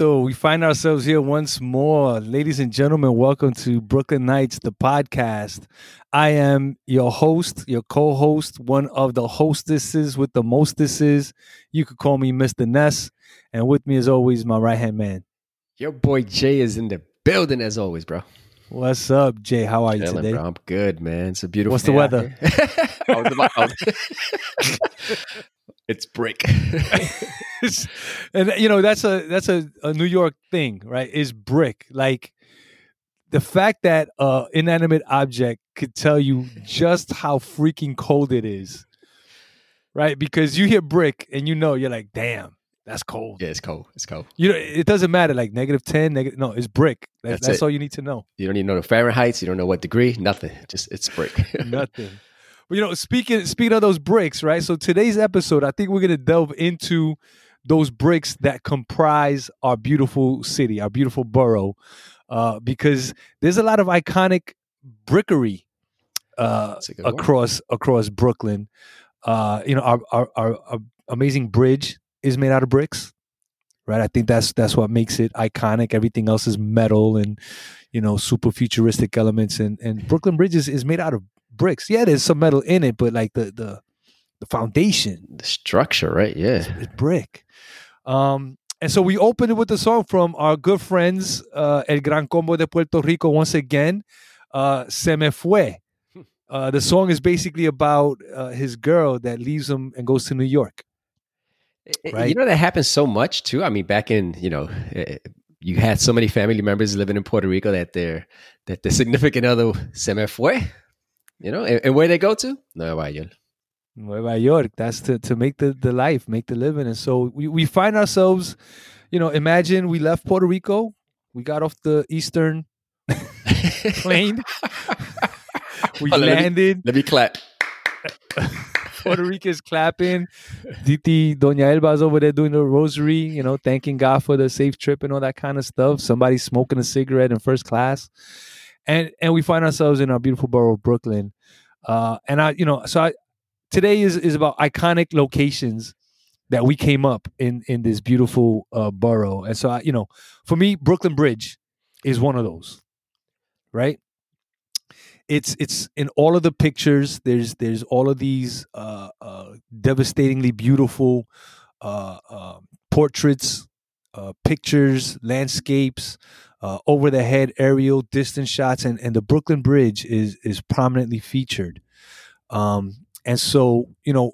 Ay. We find ourselves here once more. Ladies and gentlemen, welcome to Brooklyn Nights, the podcast. I am your host, your co host, one of the hostesses with the mostesses. You could call me Mr. Ness. And with me, as always, my right hand man. Your boy Jay is in the building as always, bro. What's up, Jay? How are you Chilling, today? bro. I'm good, man. It's a beautiful. What's the day out weather? here. I was about- I was- it's brick. And you know that's a that's a, a New York thing, right? Is brick like the fact that uh inanimate object could tell you just how freaking cold it is, right? Because you hear brick and you know you're like, damn, that's cold. yeah, it's cold. It's cold. You know, it doesn't matter like negative ten, negative. No, it's brick. That's, That's that's all you need to know. You don't even know the Fahrenheit. You don't know what degree. Nothing. Just it's brick. Nothing. But you know, speaking speaking of those bricks, right? So today's episode, I think we're gonna delve into those bricks that comprise our beautiful city, our beautiful borough, uh, because there's a lot of iconic brickery uh, That's a good one. across across Brooklyn. Uh, you know, our, our our our amazing bridge is made out of bricks, right? I think that's that's what makes it iconic. Everything else is metal and you know super futuristic elements, and and Brooklyn Bridge is, is made out of bricks. Yeah, there's some metal in it, but like the the the foundation The structure, right? Yeah. is brick. Um, and so we opened it with a song from our good friends, uh, El Gran Combo de Puerto Rico, once again, uh, Se Me Fue. Uh, the song is basically about uh, his girl that leaves him and goes to New York. Right. You know that happens so much too. I mean, back in you know, eh, you had so many family members living in Puerto Rico that their that the significant other se me fue. You know, and, and where they go to? Nueva York. Nueva York. That's to, to make the, the life, make the living. And so we, we find ourselves, you know, imagine we left Puerto Rico, we got off the eastern plane, we Hold on, let me- landed. Let me clap. Puerto Rica's clapping. Diti Doña Elba's over there doing the rosary, you know, thanking God for the safe trip and all that kind of stuff. Somebody smoking a cigarette in first class. And and we find ourselves in our beautiful borough of Brooklyn. Uh and I, you know, so I today is is about iconic locations that we came up in in this beautiful uh borough. And so I, you know, for me, Brooklyn Bridge is one of those. Right? it's it's in all of the pictures there's there's all of these uh, uh devastatingly beautiful uh, uh portraits uh pictures landscapes uh over the head aerial distance shots and and the brooklyn bridge is is prominently featured. Um and so you know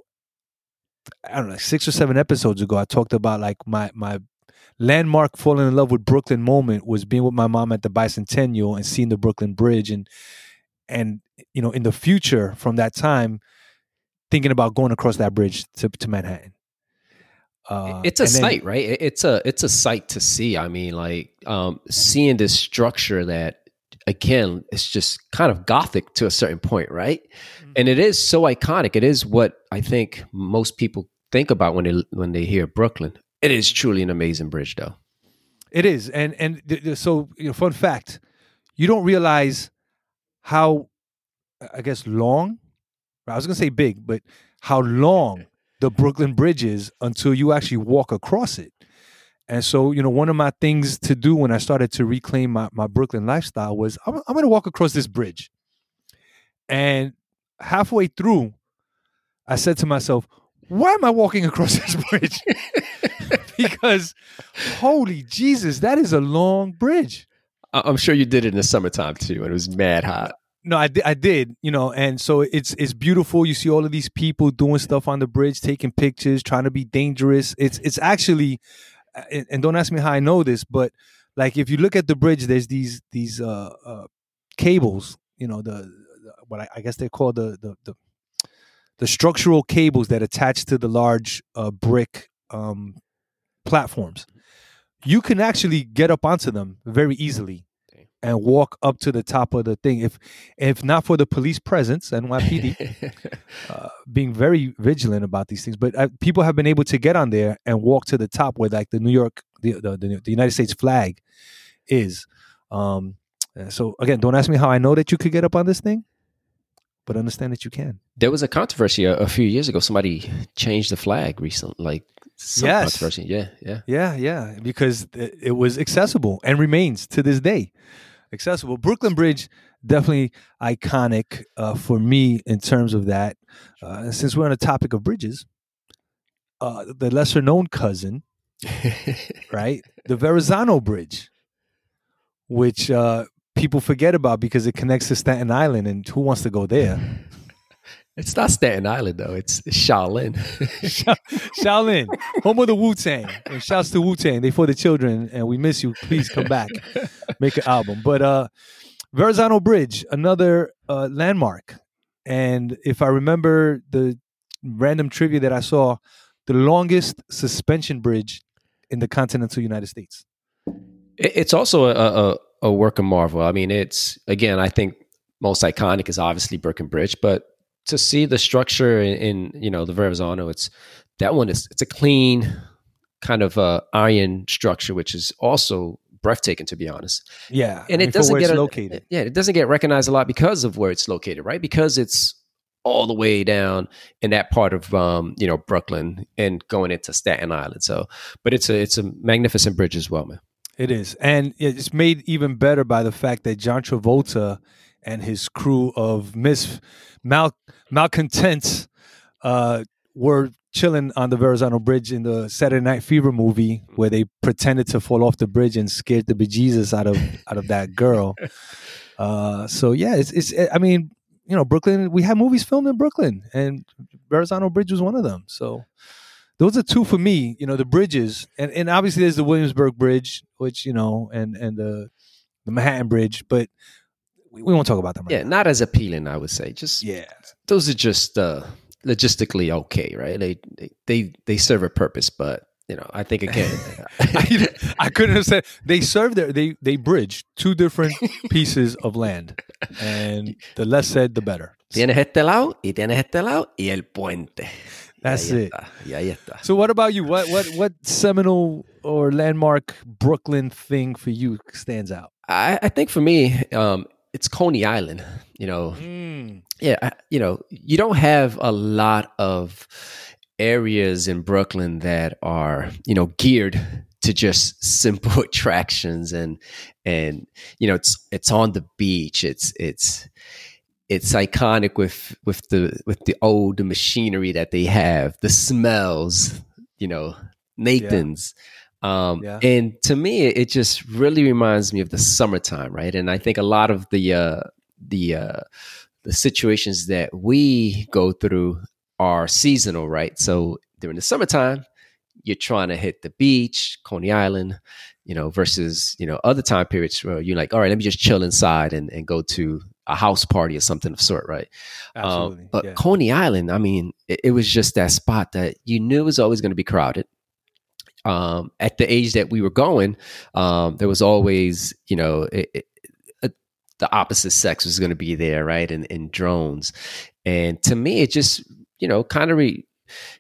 i don't know six or seven episodes ago i talked about like my my landmark falling in love with brooklyn moment was being with my mom at the bicentennial and seeing the brooklyn bridge and and you know in the future from that time thinking about going across that bridge to, to manhattan uh, it's a and then- sight, right? It's a it's a sight to see. I mean, like um, seeing this structure that again, it's just kind of gothic to a certain point, right? Mm-hmm. And it is so iconic. It is what I think most people think about when they when they hear Brooklyn. It is truly an amazing bridge, though. it is and and th- th- so you know fun fact you don't realize how i guess long i was gonna say big but how long the brooklyn bridge is until you actually walk across it. And so you know one of my things to do when i started to reclaim my, my brooklyn lifestyle was I'm, I'm gonna walk across this bridge. And halfway through i said to myself why am i walking across this bridge? Because holy jesus that is a long bridge. I'm sure you did it in the summertime too, and it was mad hot. No I, di- I did you know and so it's it's beautiful you see all of these people doing stuff on the bridge taking pictures trying to be dangerous it's it's actually and, don't ask me how i know this but like if you look at the bridge there's these these uh, uh cables you know the, the what I, I guess they're called the the the the structural cables that attach to the large uh, brick um, platforms. You can actually get up onto them very easily. And walk up to the top of the thing. If if not for the police presence, NYPD, uh, being very vigilant about these things, but uh, people have been able to get on there and walk to the top where like the New York, the the, the, the United States flag is. Um, so again, don't ask me how I know that you could get up on this thing, but understand that you can. there was a controversy a, a few years ago. Somebody changed the flag recently, like some Yes. controversy. Yeah, yeah. Yeah, yeah, because it was accessible and remains to this day accessible. Brooklyn Bridge definitely iconic uh, for me in terms of that. Uh, since we're on the topic of bridges, uh, the lesser known cousin, right, the Verrazano Bridge, which uh, people forget about because it connects to Staten Island, and who wants to go there? it's not Staten Island though. It's Shaolin. Shaolin, home of the Wu Tang, and shouts to Wu Tang. They for the children, and we miss you. Please come back, make an album. But uh, Verrazano Bridge, another uh, landmark, and if I remember the random trivia that I saw, the longest suspension bridge in the continental United States. It's also a, a, a work of marvel. I mean, it's again, I think most iconic is obviously Brooklyn Bridge, but to see the structure in, in you know the Verrazano, it's that one is it's a clean kind of uh, iron structure, which is also breathtaking to be honest. Yeah, And I it mean, for doesn't get located. Yeah, it doesn't get recognized a lot because of where it's located, right? Because it's all the way down in that part of um, you know Brooklyn and going into Staten Island. So, but it's a it's a magnificent bridge as well, man. It is, and it's made even better by the fact that John Travolta and his crew of mis mal malcontents uh, were chilling on the Verrazano Bridge in the Saturday Night Fever movie, where they pretended to fall off the bridge and scared the bejesus out of out of that girl. Uh, so yeah, it's, it's I mean, you know, Brooklyn. We have movies filmed in Brooklyn, and Verrazano Bridge was one of them. So those are two for me. You know, the bridges, and, and obviously there's the Williamsburg Bridge, which you know, and and the the Manhattan Bridge, but we, we won't talk about them right Yeah, now. not as appealing, I would say. Just Yeah, those are just uh, logistically okay, right? They, they they serve a purpose, but you know, I think again, I, I couldn't have said they serve their they they bridge two different pieces of land, and the less said, the better. tienes este lado y tienes este lado y el puente. That's ahí it. Está, y ahí está. So, what about you? What what what seminal or landmark Brooklyn thing for you stands out? I, I think for me, um, it's Coney Island. You know, mm. yeah, I- you know, you don't have a lot of areas in Brooklyn that are, you know, geared to just simple attractions and and you know, it's it's on the beach. It's it's it's iconic with with the with the old machinery that they have, the smells, you know, Nathan's. Um, Yeah. and to me, it just really reminds me of the summertime, right? And I think a lot of the uh, the uh, the situations that we go through are seasonal, right? So during the summertime, you're trying to hit the beach, Coney Island, you know, versus, you know, other time periods where you're like, all right, let me just chill inside and, and go to a house party or something of sort, right? Absolutely, Um, but yeah. Coney Island, I mean, it, it was just that spot that you knew was always going to be crowded. Um, at the age that we were going, um, there was always, you know, it, it, uh, the opposite sex was going to be there, right? And, and drones. And to me, it just, you know, kind of re,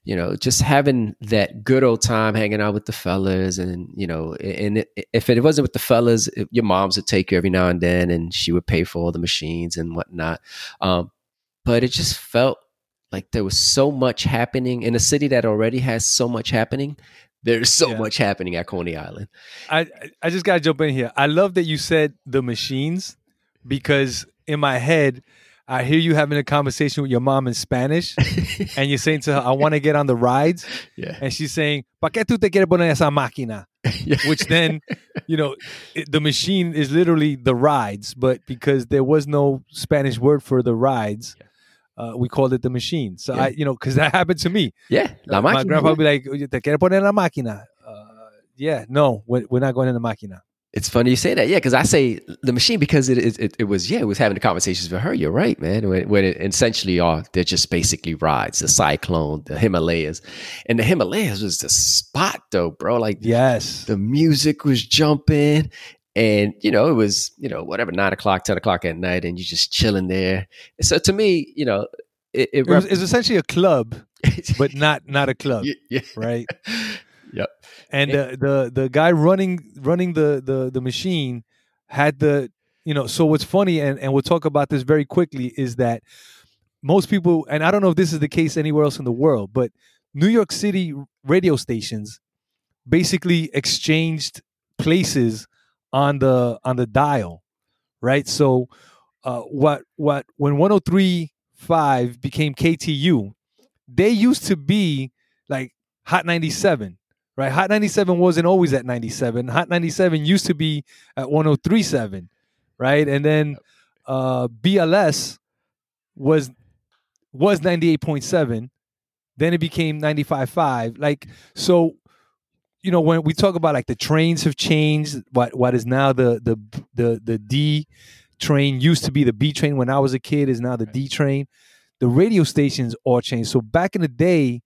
you know, just having that good old time hanging out with the fellas, and you know, and if it wasn't with the fellas, your moms would take you every now and then, and she would pay for all the machines and whatnot. Um, but it just felt like there was so much happening in a city that already has so much happening. There's so Yeah. much happening at Coney Island. I I just gotta jump in here. I love that you said the machines because in my head, I hear you having a conversation with your mom in Spanish, and you're saying to her, "I want to get on the rides," Yeah, and she's saying, "Pa qué tú te quieres poner esa máquina?" yeah. Which then, you know, it, the machine is literally the rides, but because there was no Spanish word for the rides. Uh, we called it the machine. So Yeah. I, you know, because that happened to me. yeah, la máquina. my grandpa would be like, "Oye, "Te quieres poner la máquina?" Uh, yeah, no, we're, we're not going in the máquina. It's funny you say that, yeah, because I say the machine because it, it it it was yeah, it was having the conversations with her. You're right, man. When, when it essentially are they're just basically rides, the cyclone, the Himalayas, and the Himalayas was the spot though, bro. Like Yes. the music was jumping, and you know it was you know whatever nine o'clock, ten o'clock at night, and you're just chilling there. So to me, you know, it, it, It was, rep- it's essentially a club, but not not a club, yeah, yeah. right? Yep. And uh, the the guy running running the the the machine had the you know. So what's funny, and and we'll talk about this very quickly, is that most people, and I don't know if this is the case anywhere else in the world, but New York City radio stations basically exchanged places on the on the dial, right? So uh, what what when 103.5 became KTU, they used to be like Hot 97, right? Hot 97 wasn't always at 97. Hot 97 used to be at 103.7, right? And then uh, BLS was was 98.7 then it became 95.5 like so you know when we talk about like the trains have changed what what is now the the the the D train used to be the B train when I was a kid is now the D train. The radio stations all changed. So back in the day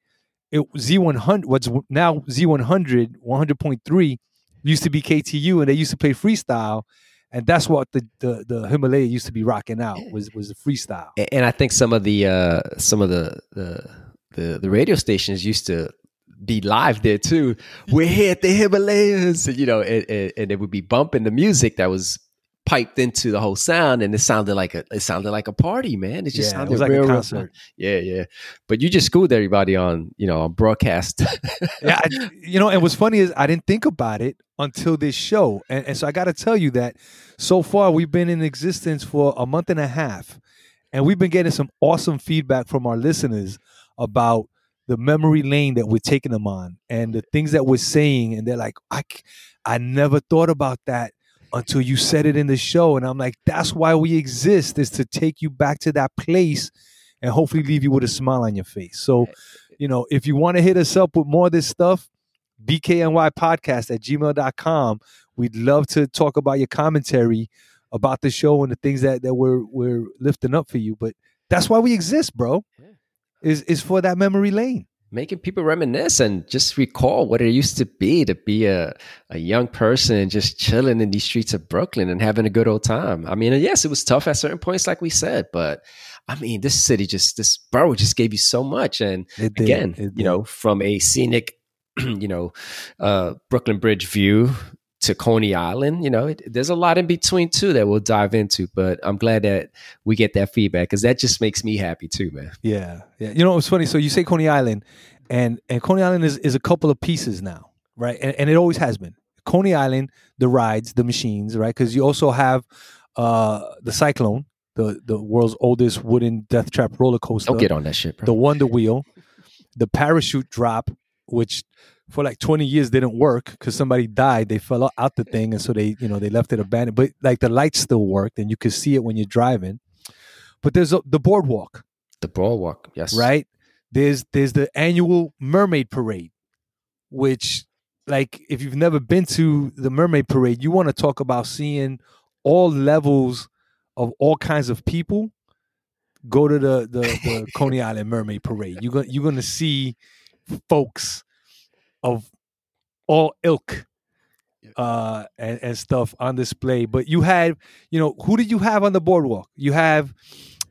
it Z100 what's now Z100 100.3 used to be KTU and they used to play freestyle and that's what the, the the Himalaya used to be rocking out was was the freestyle. And I think some of the uh, some of the, the the the radio stations used to be live there too. We're here at the Himalayas, and, you know, and, and, and it would be bumping the music that was piped into the whole sound, and it sounded like a it sounded like a party, man. It just Yeah, it sounded was like a real, real concert. Yeah, yeah. But you just schooled everybody on you know on broadcast. yeah, I, you know, and what's funny is I didn't think about it until this show, and, and so I got to tell you that so far we've been in existence for a month and a half, and we've been getting some awesome feedback from our listeners about the memory lane that we're taking them on and the things that we're saying, and they're like, i i never thought about that until you said it in the show, and I'm like, that's why we exist is to take you back to that place and hopefully leave you with a smile on your face. So, you know, if you want to hit us up with more of this stuff, BKNY podcast at gmail.com. We'd love to talk about your commentary about the show and the things that, that we're we're lifting up for you. But that's why we exist, bro. Yeah. Is is for that memory lane. making people reminisce and just recall what it used to be to be a, a young person just chilling in these streets of Brooklyn and having a good old time. I mean, yes, it was tough at certain points, like we said, but I mean, this city just, this borough just gave you so much. And did, again, you know, from a scenic, you know, uh, Brooklyn Bridge view to Coney Island, you know, it, there's a lot in between too that we'll dive into. But I'm glad that we get that feedback because that just makes me happy too, man. Yeah, yeah. You know, it's funny. So you say Coney Island, and and Coney Island is, is a couple of pieces now, right? And, and it always has been. Coney Island, the rides, the machines, right? Because you also have uh the Cyclone, the the world's oldest wooden death trap roller coaster. Don't get on that shit, bro. the Wonder Wheel, the parachute drop, which for like 20 years didn't work because somebody died. They fell out- the thing, and so they, you know, they left it abandoned. But like the lights still worked, and you could see it when you're driving. But there's a, the boardwalk, the boardwalk, yes. right? There's there's the annual Mermaid Parade, which, like, if you've never been to the Mermaid Parade, you want to talk about seeing all levels of all kinds of people. Go to the the, the Coney Island Mermaid Parade. You're gonna you're gonna see folks of all ilk uh and, and stuff on display but you had you know who did you have on the boardwalk? You have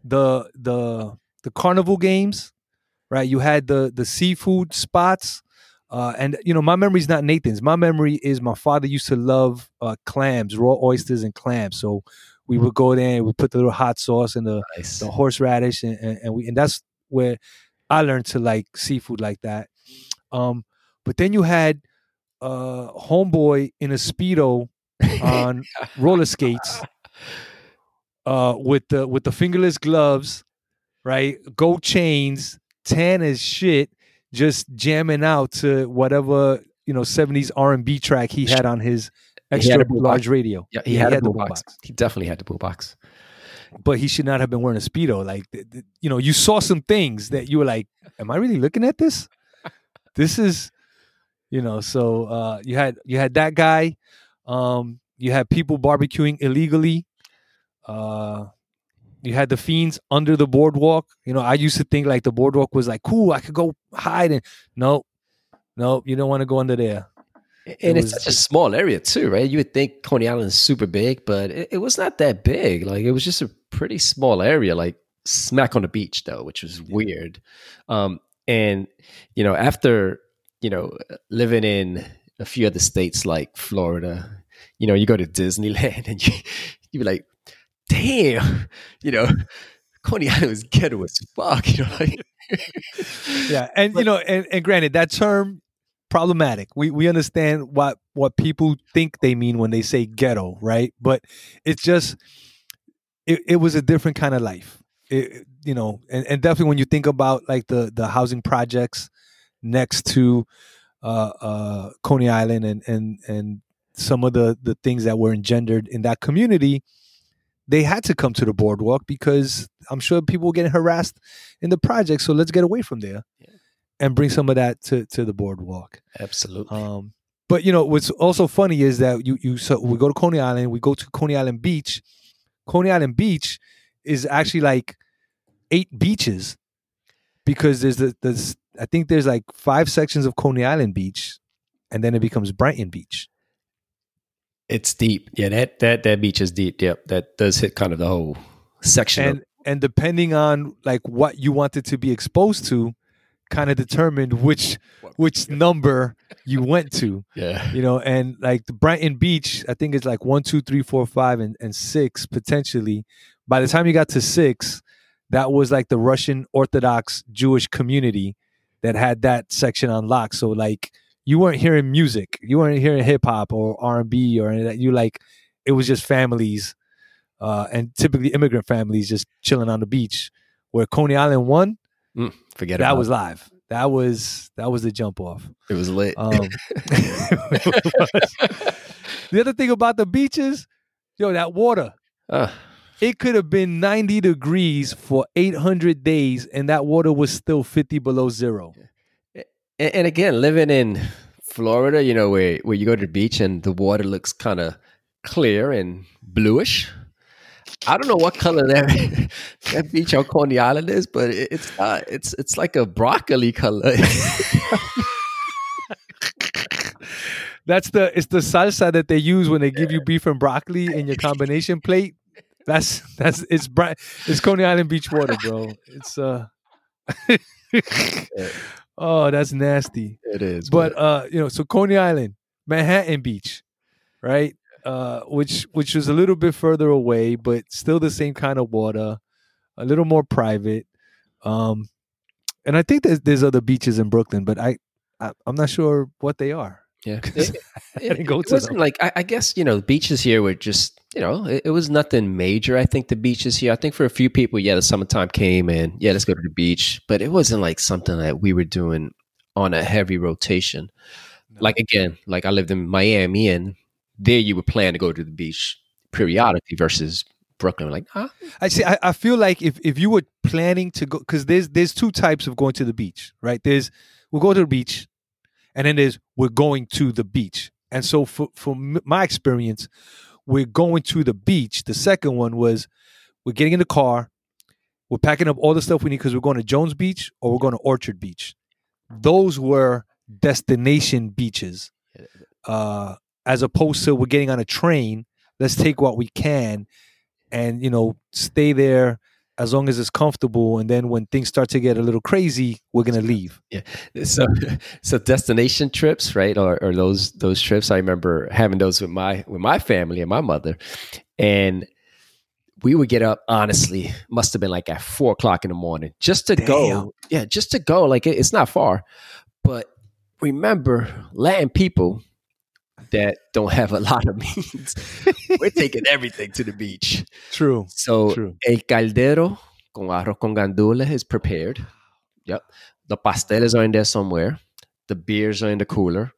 the the the carnival games right? You had the the seafood spots uh and you know my memory's not nathan's. My memory is my father used to love uh clams raw oysters and clams. So we would go there and we put the little hot sauce and the Nice. the horseradish and, and, and we and that's where I learned to like seafood like that. Um, but then you had uh homeboy in a speedo on roller skates uh with the with the fingerless gloves, right? Gold chains, tan as shit, just jamming out to whatever, you know, 70s R&B track he had on his extra large radio. Yeah, he had a the boombox. He definitely had the boombox. but he should not have been wearing a speedo. Like, you know, you saw some things that you were like, "Am I really looking at this? This is, you know." So uh, you had you had that guy. Um, you had people barbecuing illegally. Uh, you had the fiends under the boardwalk. You know, I used to think like the boardwalk was like cool. I could go hide and no, no, you don't want to go under there. And It it's was- such a small area too, right? You would think Coney Island is super big, but it, it was not that big. Like it was just a pretty small area, like smack on the beach though, which was weird. Um, and you know, after you know living in a few other states like Florida, you know, you go to Disneyland and you you be like, damn, you know, Coney Island was ghetto as fuck. You know, like yeah, and you know, and, and granted, that term problematic. We we understand what what people think they mean when they say ghetto, right? But it's just it, it was a different kind of life. It, you know, and, and definitely when you think about like the the housing projects next to uh, uh, Coney Island and and and some of the the things that were engendered in that community, they had to come to the boardwalk because I'm sure people were getting harassed in the project. So let's get away from there Yeah. and bring some of that to to the boardwalk. Absolutely. Um, but you know what's also funny is that you you so we go to Coney Island, we go to Coney Island Beach. Coney Island Beach is actually like eight beaches because there's the there's I think there's like five sections of Coney Island Beach, and then it becomes Brighton Beach. it's deep. Yeah, that that that beach is deep. Yep, that does hit kind of the whole section. and of, and depending on like what you wanted to be exposed to kind of determined which which number you went to yeah. you know and like the brighton beach i think it's like one two three four five and, and six potentially by the time you got to six that was like the russian orthodox jewish community that had that section unlocked. So like you weren't hearing music you weren't hearing hip-hop or r&b or any of that. You like it was just families uh, and typically immigrant families just chilling on the beach. Where coney island one Mm, forget that was live. That was that was the jump off. It was lit. um, the other thing about the beaches, yo, that water, Ah, it could have been 90 degrees for 800 days, and that water was still 50 below zero. and, and again, living in Florida, you know, where where you go to the beach and the water looks kind of clear and bluish. I don't know what color that that beach on Coney Island is, but it, it's uh, it's it's like a broccoli color. That's the it's the salsa that they use when they give you beef and broccoli in your combination plate. That's that's it's bright. It's Coney Island beach water, bro. It's uh. oh, that's nasty. it is, but uh you know so coney island manhattan beach right uh which which was a little bit further away but still the same kind of water a little more private um and i think there's there's other beaches in brooklyn but i, I i'm not sure what they are yeah, it, I didn't go it to wasn't like I, I guess you know beaches here were just you know it, it was nothing major. I think the beaches here. I think for a few people, yeah, the summertime came and yeah, let's go to the beach, but it wasn't like something that we were doing on a heavy rotation. Like again, like I lived in Miami, and there you would plan to go to the beach periodically versus Brooklyn. Like, huh? I see. I, I feel like if, if you were planning to go, because there's there's two types of going to the beach, right? There's we'll go to the beach, and then there's we're going to the beach. And so for for my experience, we're going to the beach. The second one was we're getting in the car, we're packing up all the stuff we need because we're going to Jones Beach or we're going to Orchard Beach. Those were destination beaches, uh, as opposed to we're getting on a train. Let's take what we can and you know stay there as long as it's comfortable and then when things start to get a little crazy we're gonna leave yeah So, so destination trips, right, or, or those those trips. I remember having those with my with my family and my mother, and we would get up. Honestly, must have been like at four o'clock in the morning just to Damn. go. Yeah, just to go. Like it, it's not far, but remember, Latin people that don't have a lot of means, we're taking everything to the beach. true So True. el caldero con arroz con gandules is prepared. Yep. The pasteles are in there somewhere. The beers are in the cooler.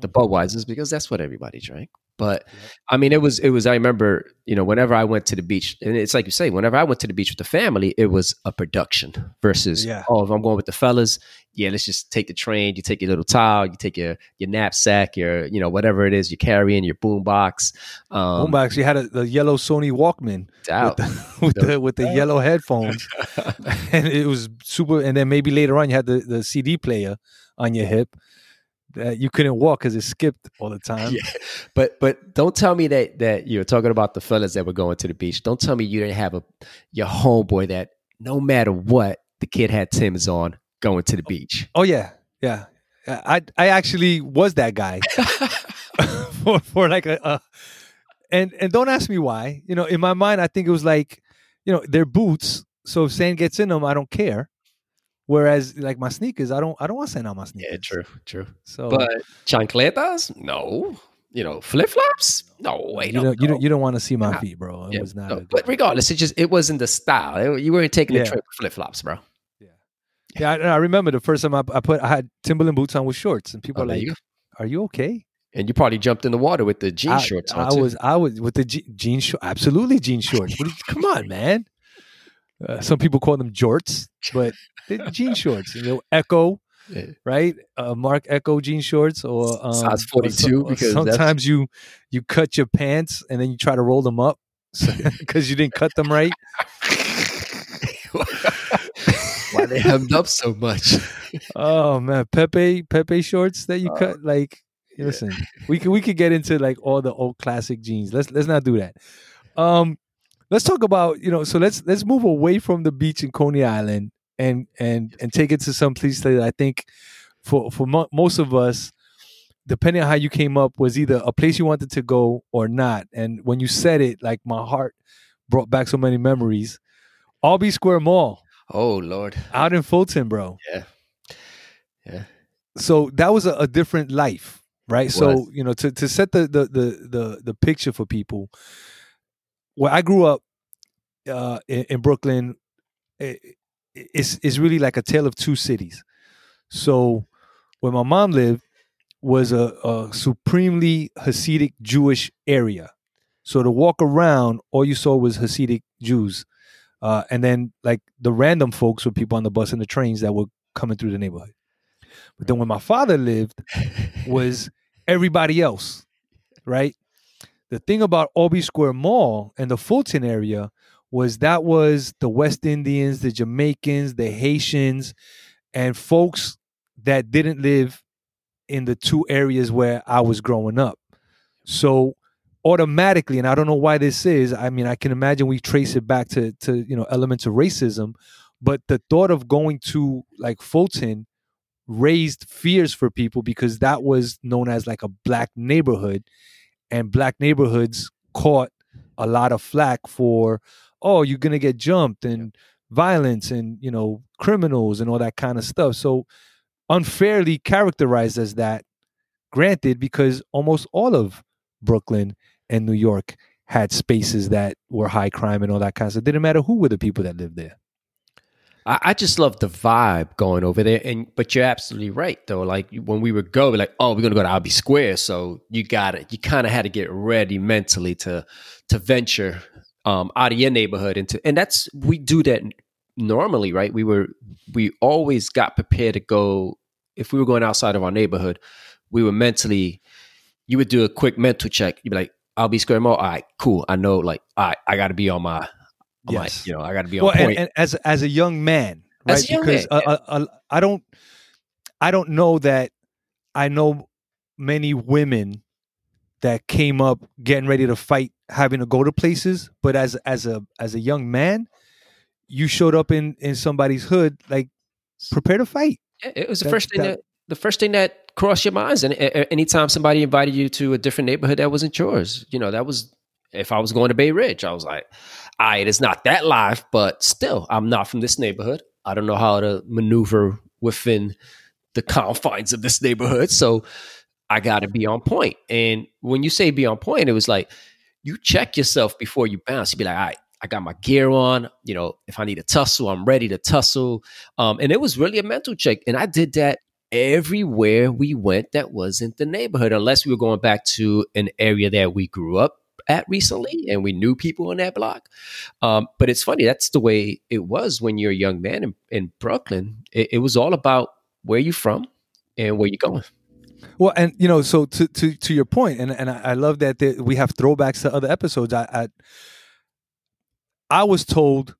The mm. Budweisers because that's what everybody drank. But I mean, it was it was. I remember, you know, whenever I went to the beach, and it's like you say, whenever I went to the beach with the family, it was a production versus, Yeah. oh, if I'm going with the fellas, yeah, let's just take the train. You take your little towel, you take your your knapsack, your you know whatever it is you're carrying, your boom box. Um, Boombox, you had a, the yellow Sony Walkman doubt. with the, with the with the yellow headphones, and it was super. And then maybe later on, you had the, the CD player on your hip that you couldn't walk because it skipped all the time. Yeah. But but don't tell me that that you're talking about the fellas that were going to the beach. Don't tell me you didn't have a your homeboy that no matter what the kid had Tim's on going to the oh, beach. Oh yeah, yeah. I I actually was that guy for for like a, a and and don't ask me why. You know, in my mind, I think it was like, you know, they're boots. So if sand gets in them, I don't care. Whereas like my sneakers, I don't I don't want to send out my sneakers. Yeah, true, true. So But chancletas, no. You know, flip flops, no way. you no, don't you don't you don't want to see my Yeah. feet, bro. It Yeah, was not. no. But regardless, it just it wasn't the style. You weren't taking Yeah. a trip with flip flops, bro. yeah, I, I remember the first time I, I put I had Timberland boots on with shorts, and people Oh, are like, you "Are you okay?" And you probably jumped in the water with the jean I, shorts on I too. was I was with the je- jean shorts, absolutely jean shorts. What do you- come on, man. Uh, some people call them jorts, but jean shorts. You know, Ecko, Yeah. right? Uh, Marc Ecko jean shorts, or um, Size 42, or because sometimes you you cut your pants and then you try to roll them up because you didn't cut them right. Why they hemmed up so much? Oh man, Pepe Pepe shorts that you Uh, cut like. yeah. Listen, we could we could get into like all the old classic jeans. Let's let's not do that. Um, let's talk about you know. So let's let's move away from the beach in Coney Island and and and take it to some place that I think for for mo- most of us, depending on how you came up, was either a place you wanted to go or not. And when you said it, like my heart brought back so many memories. Albee Square Mall Oh Lord. out in Fulton, bro. Yeah. Yeah. so that was a, a different life right It so was. you know to, to set the, the the the the picture for people where i grew up uh in, in brooklyn it, it's it's really like a tale of two cities. So where my mom lived was a, a supremely hasidic jewish area. So to walk around all you saw was hasidic jews. Uh, and then like the random folks were people on the bus and the trains that were coming through the neighborhood. But then when my father lived was everybody else, right? The thing about Albee Square Mall and the Fulton area was that was the West Indians, the Jamaicans, the Haitians, and folks that didn't live in the two areas where I was growing up. So automatically, and I don't know why this is, I mean, I can imagine we trace it back to to you know elements of racism, but the thought of going to like Fulton raised fears for people because that was known as like a black neighborhood and black neighborhoods caught a lot of flack for oh you're going to get jumped and violence and you know criminals and all that kind of stuff so unfairly characterized as that granted because almost all of brooklyn and new york had spaces that were high crime and all that kind of stuff it didn't matter who were the people that lived there I, I just love the vibe going over there. And but you're absolutely right though. Like when we would go, we're like, oh, we're gonna go to Albee Square. So you got it. You kind of had to get ready mentally to to venture um, out of your neighborhood into, and that's we do that normally, right? We were we always got prepared to go if we were going outside of our neighborhood. We were mentally. You would do a quick mental check. You'd be like, "Albee Square Mall. All right, cool. I know. Like, all right, I got to be on my, on my, Yes. you know, I got to be on well, point. and, and as as a young man, right? As because I don't, I don't know that I know many women that came up getting ready to fight, having to go to places. But as as a as a young man, you showed up in in somebody's hood, like prepare to fight. It was the That- first thing that- that, the first thing that crossed your minds. And anytime somebody invited you to a different neighborhood that wasn't yours, you know, that was if I was going to Bay Ridge, I was like, all right, it's not that live, but still, I'm not from this neighborhood. I don't know how to maneuver within the confines of this neighborhood. So I got to be on point. And when you say be on point, it was like you check yourself before you bounce. You be like, all right, I got my gear on. You know, if I need to tussle, I'm ready to tussle. Um, and it was really a mental check. And I did that everywhere we went that wasn't the neighborhood, unless we were going back to an area that we grew up at recently and we knew people in that block. Um, but it's funny, that's the way it was when you're a young man in, in Brooklyn. It, it was all about where you from and where you're going. Well, and you know, so to to to your point, and and I love that there, we have throwbacks to other episodes. I, I I was told,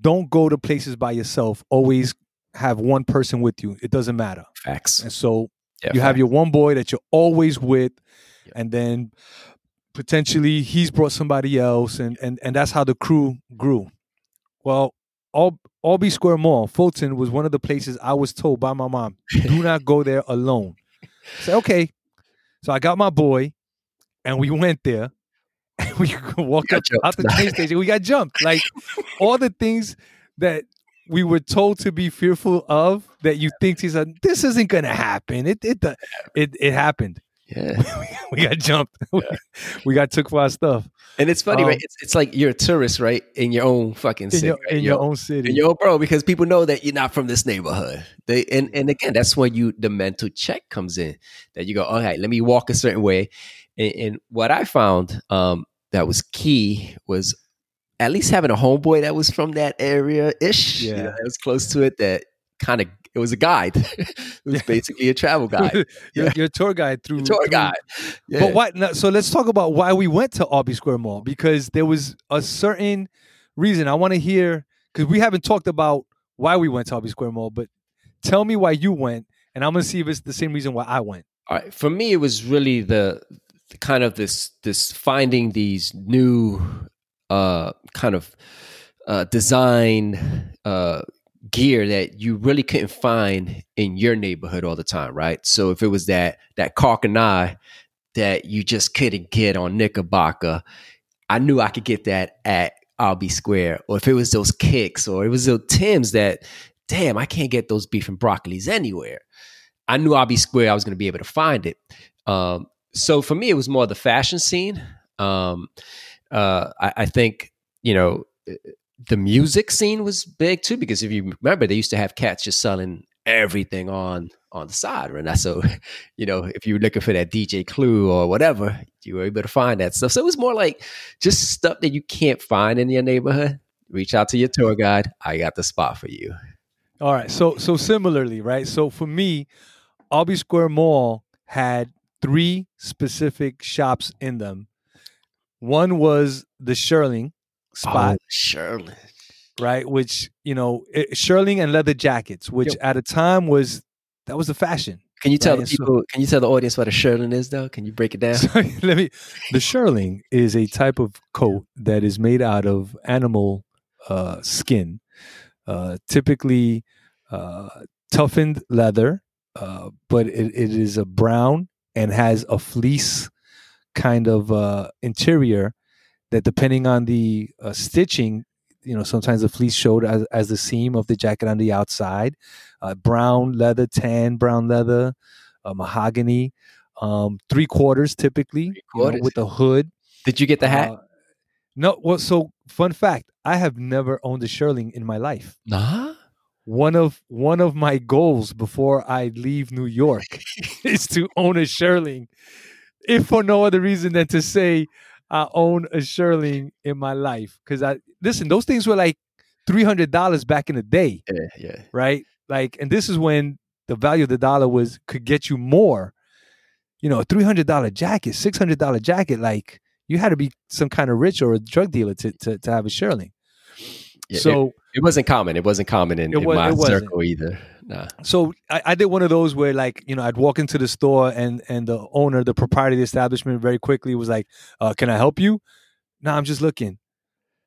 don't go to places by yourself. Always have one person with you. It doesn't matter. Facts. And so Yeah, you have your one boy that you're always with, Yeah. and then potentially he's brought somebody else, and and and that's how the crew grew. Well, all Albee Square Mall, Fulton was one of the places I was told by my mom, do not go there alone. Said, okay. So I got my boy, and we went there. And we walked up out jumped. the train station. We got jumped. Like all the things that we were told to be fearful of that you think he's like this isn't gonna happen. It it it it happened. Yeah. we got jumped. we got took for our stuff. And it's funny, Um, right? It's, it's like you're a tourist, right? In your own fucking In city. your, right? in your own city. in your own bro, because people know that you're not from this neighborhood. They and, and again, that's when you the mental check comes in. That you go, all right, let me walk a certain way. And, and what I found um, that was key was at least having a homeboy that was from that area ish. Yeah. You know, that was close to it. That kind of it was a guide. it was basically a travel guide. your, Yeah. your tour guide through your tour through- guide. Yeah. But why? So let's talk about why we went to Albee Square Mall because there was a certain reason. I want to hear because we haven't talked about why we went to Albee Square Mall. But tell me why you went, and I'm gonna see if it's the same reason why I went. All right. For me, it was really the, the kind of this this finding these new uh kind of uh design uh gear that you really couldn't find in your neighborhood all the time, right? So if it was that that Karl Kani that you just couldn't get on Knickerbocker, I knew I could get that at Albee Square. Or if it was those kicks or it was those Tims that, damn, I can't get those beef and broccolis anywhere. I knew Albee Square, I was going to be able to find it. Um, so for me, it was more the fashion scene. Um, uh, I, I think, you know, the music scene was big too, because if you remember, they used to have cats just selling everything on on the side, and that's so, you know, if you were looking for that DJ Clue or whatever, you were able to find that stuff. So it was more like just stuff that you can't find in your neighborhood. Reach out to your tour guide. I got the spot for you. All right. So so similarly, right? So for me, Albee Square Mall had three specific shops in them. One was the Shearling spot, Oh, Shirley. right? Which you know, it, Shearling and leather jackets, which Yep. at a time was that was the fashion. Can you tell Right, the so- Can you tell the audience what a Shearling is, though? Can you break it down? So let me. The Shearling is a type of coat that is made out of animal uh, skin, uh, typically uh, toughened leather, uh, but it, it is a brown and has a fleece kind of uh, interior that, depending on the uh, stitching, you know, sometimes the fleece showed as, as the seam of the jacket on the outside. Uh, brown leather, tan brown leather, uh, mahogany, um, three quarters typically, you know, with a hood. Did you get the hat? Uh, no, well, so fun fact: I have never owned a Shearling in my life. nah. One of one of my goals before I leave New York is to own a Shearling, if for no other reason than to say I own a Shearling in my life. Because I listen, those things were like three hundred dollars back in the day, Yeah, yeah. right? Like, and this is when the value of the dollar was could get you more. You know, a three hundred dollar jacket, six hundred dollar jacket, like you had to be some kind of rich or a drug dealer to to, to have a Shearling. Yeah, so it, it wasn't common. It wasn't common in, It in my circle either. Nah. so I, I did one of those where like you know I'd walk into the store and and the owner, the proprietor of the establishment, very quickly was like, uh, "Can I help you?" No, I'm just looking.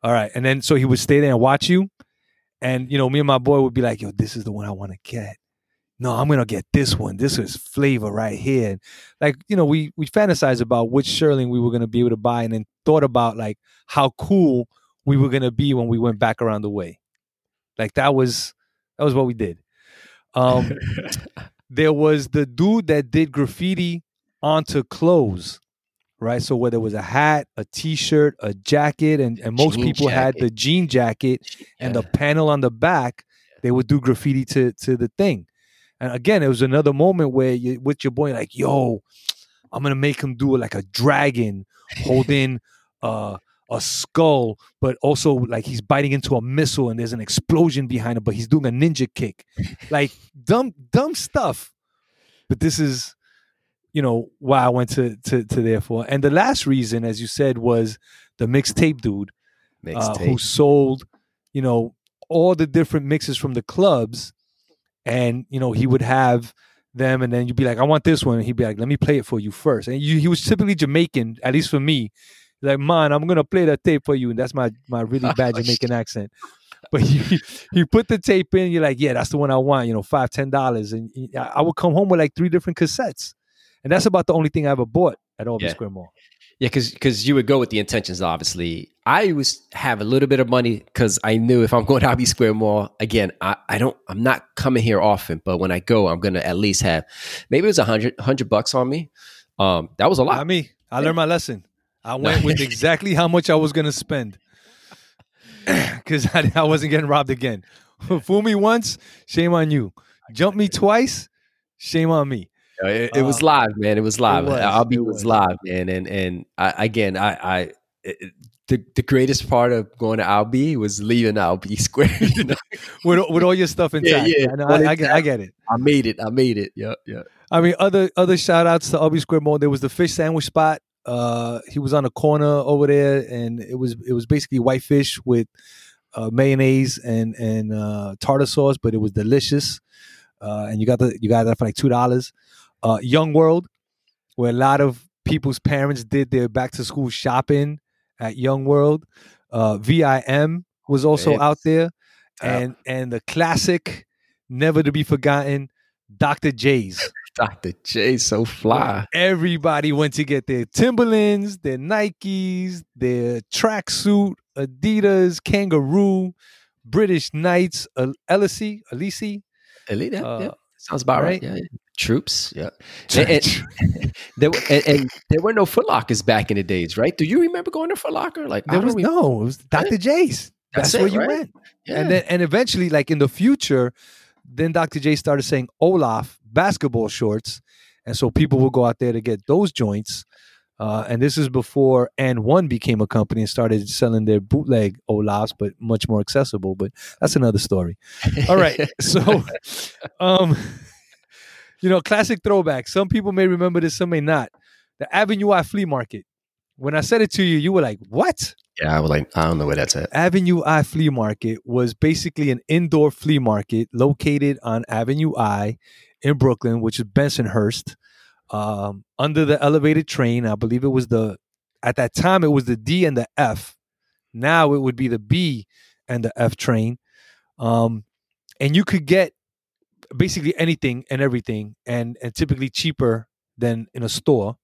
All right, and then so he would stay there and watch you, and you know me and my boy would be like, "Yo, this is the one I want to get." No, I'm gonna get this one. This is flavor right here. And like you know, we we fantasized about which Shearling we were gonna be able to buy, and then thought about like how cool we were gonna be when we went back around the way. Like that was that was what we did. Um, there was the dude that did graffiti onto clothes, right? So whether it was a hat, a t-shirt, a jacket, and, and most Jean people had the jean jacket and the panel on the back, they would do graffiti to to the thing. And again, it was another moment where you with your boy, like, yo, I'm gonna make him do like a dragon holding uh a skull, but also like he's biting into a missile and there's an explosion behind him, but he's doing a ninja kick. Like dumb, dumb stuff. But this is, you know, why I went to to to there for. And the last reason, as you said, was the mixtape dude uh, who sold, you know, all the different mixes from the clubs, and you know he would have them, and then you'd be like, "I want this one," and he'd be like, "Let me play it for you first. And you, he was typically Jamaican, at least for me. Like, man, I'm gonna play that tape for you, and that's my my really bad Oh, Jamaican accent. But he he put the tape in. You're like, yeah, that's the one I want. You know, five ten dollars, and I would come home with like three different cassettes, and that's about the only thing I ever bought at Albee Yeah. Square Mall. Yeah, because because you would go with the intentions. Obviously, I was have a little bit of money because I knew if I'm going to Albee Square Mall again, I, I don't I'm not coming here often, but when I go, I'm gonna at least have maybe it was a hundred hundred bucks on me. Um, that was a lot. Not me. I learned my lesson. I went with exactly how much I was gonna spend because I, I wasn't getting robbed again. Fool me once, shame on you. Jump me twice, shame on me. It, it was Uh, live, man. It was live. was, Albee it was, was. live, man. And and I, again, I, I it, it- the the greatest part of going to Albee was leaving Albee Square. You know, with with all your stuff intact. yeah. I, know, I, I get, I get it. I made it. I made it. Yeah, yeah. I mean, other other shout outs to Albee Square Mall. There was the fish sandwich spot. Uh, he was on a corner over there, and it was it was basically white fish with uh, mayonnaise and and uh, tartar sauce, but it was delicious. Uh, and you got the you got that for like two dollars. Uh, Young World, where a lot of people's parents did their back to school shopping at Young World. Uh, VIM was also out there, Yeah. and and the classic, never to be forgotten, Dr. J's. Dr. J, so fly. Everybody went to get their Timberlands, their Nikes, their tracksuit, Adidas, Kangaroo, British Knights, Elise, Elise. Elite, yeah, Uh, yeah. Sounds about right. right? Yeah, yeah. Troops, yeah. And, and, there, were- and, and there were no Foot Lockers back in the days, right? Do you remember going to Foot Locker? Like, I There don't was no, it was Dr. J's. That's That's, it, where you right? went. yeah. And then and eventually, like in the future, then Dr. J started saying Olaf basketball shorts. And so people will go out there to get those joints. Uh, and this is before AND1 became a company and started selling their bootleg Olafs, but much more accessible. But that's another story. All right. So, um, you know, classic throwback. Some people may remember this, some may not. The Avenue I flea market. When I said it to you, you were like, "What?" yeah, I was like, I don't know where that's at. Avenue I Flea Market was basically an indoor flea market located on Avenue I in Brooklyn, which is Bensonhurst, um, under the elevated train. I believe it was the at that time it was the D and the F. Now it would be the B and the F train, um, and you could get basically anything and everything, and and typically cheaper than in a store.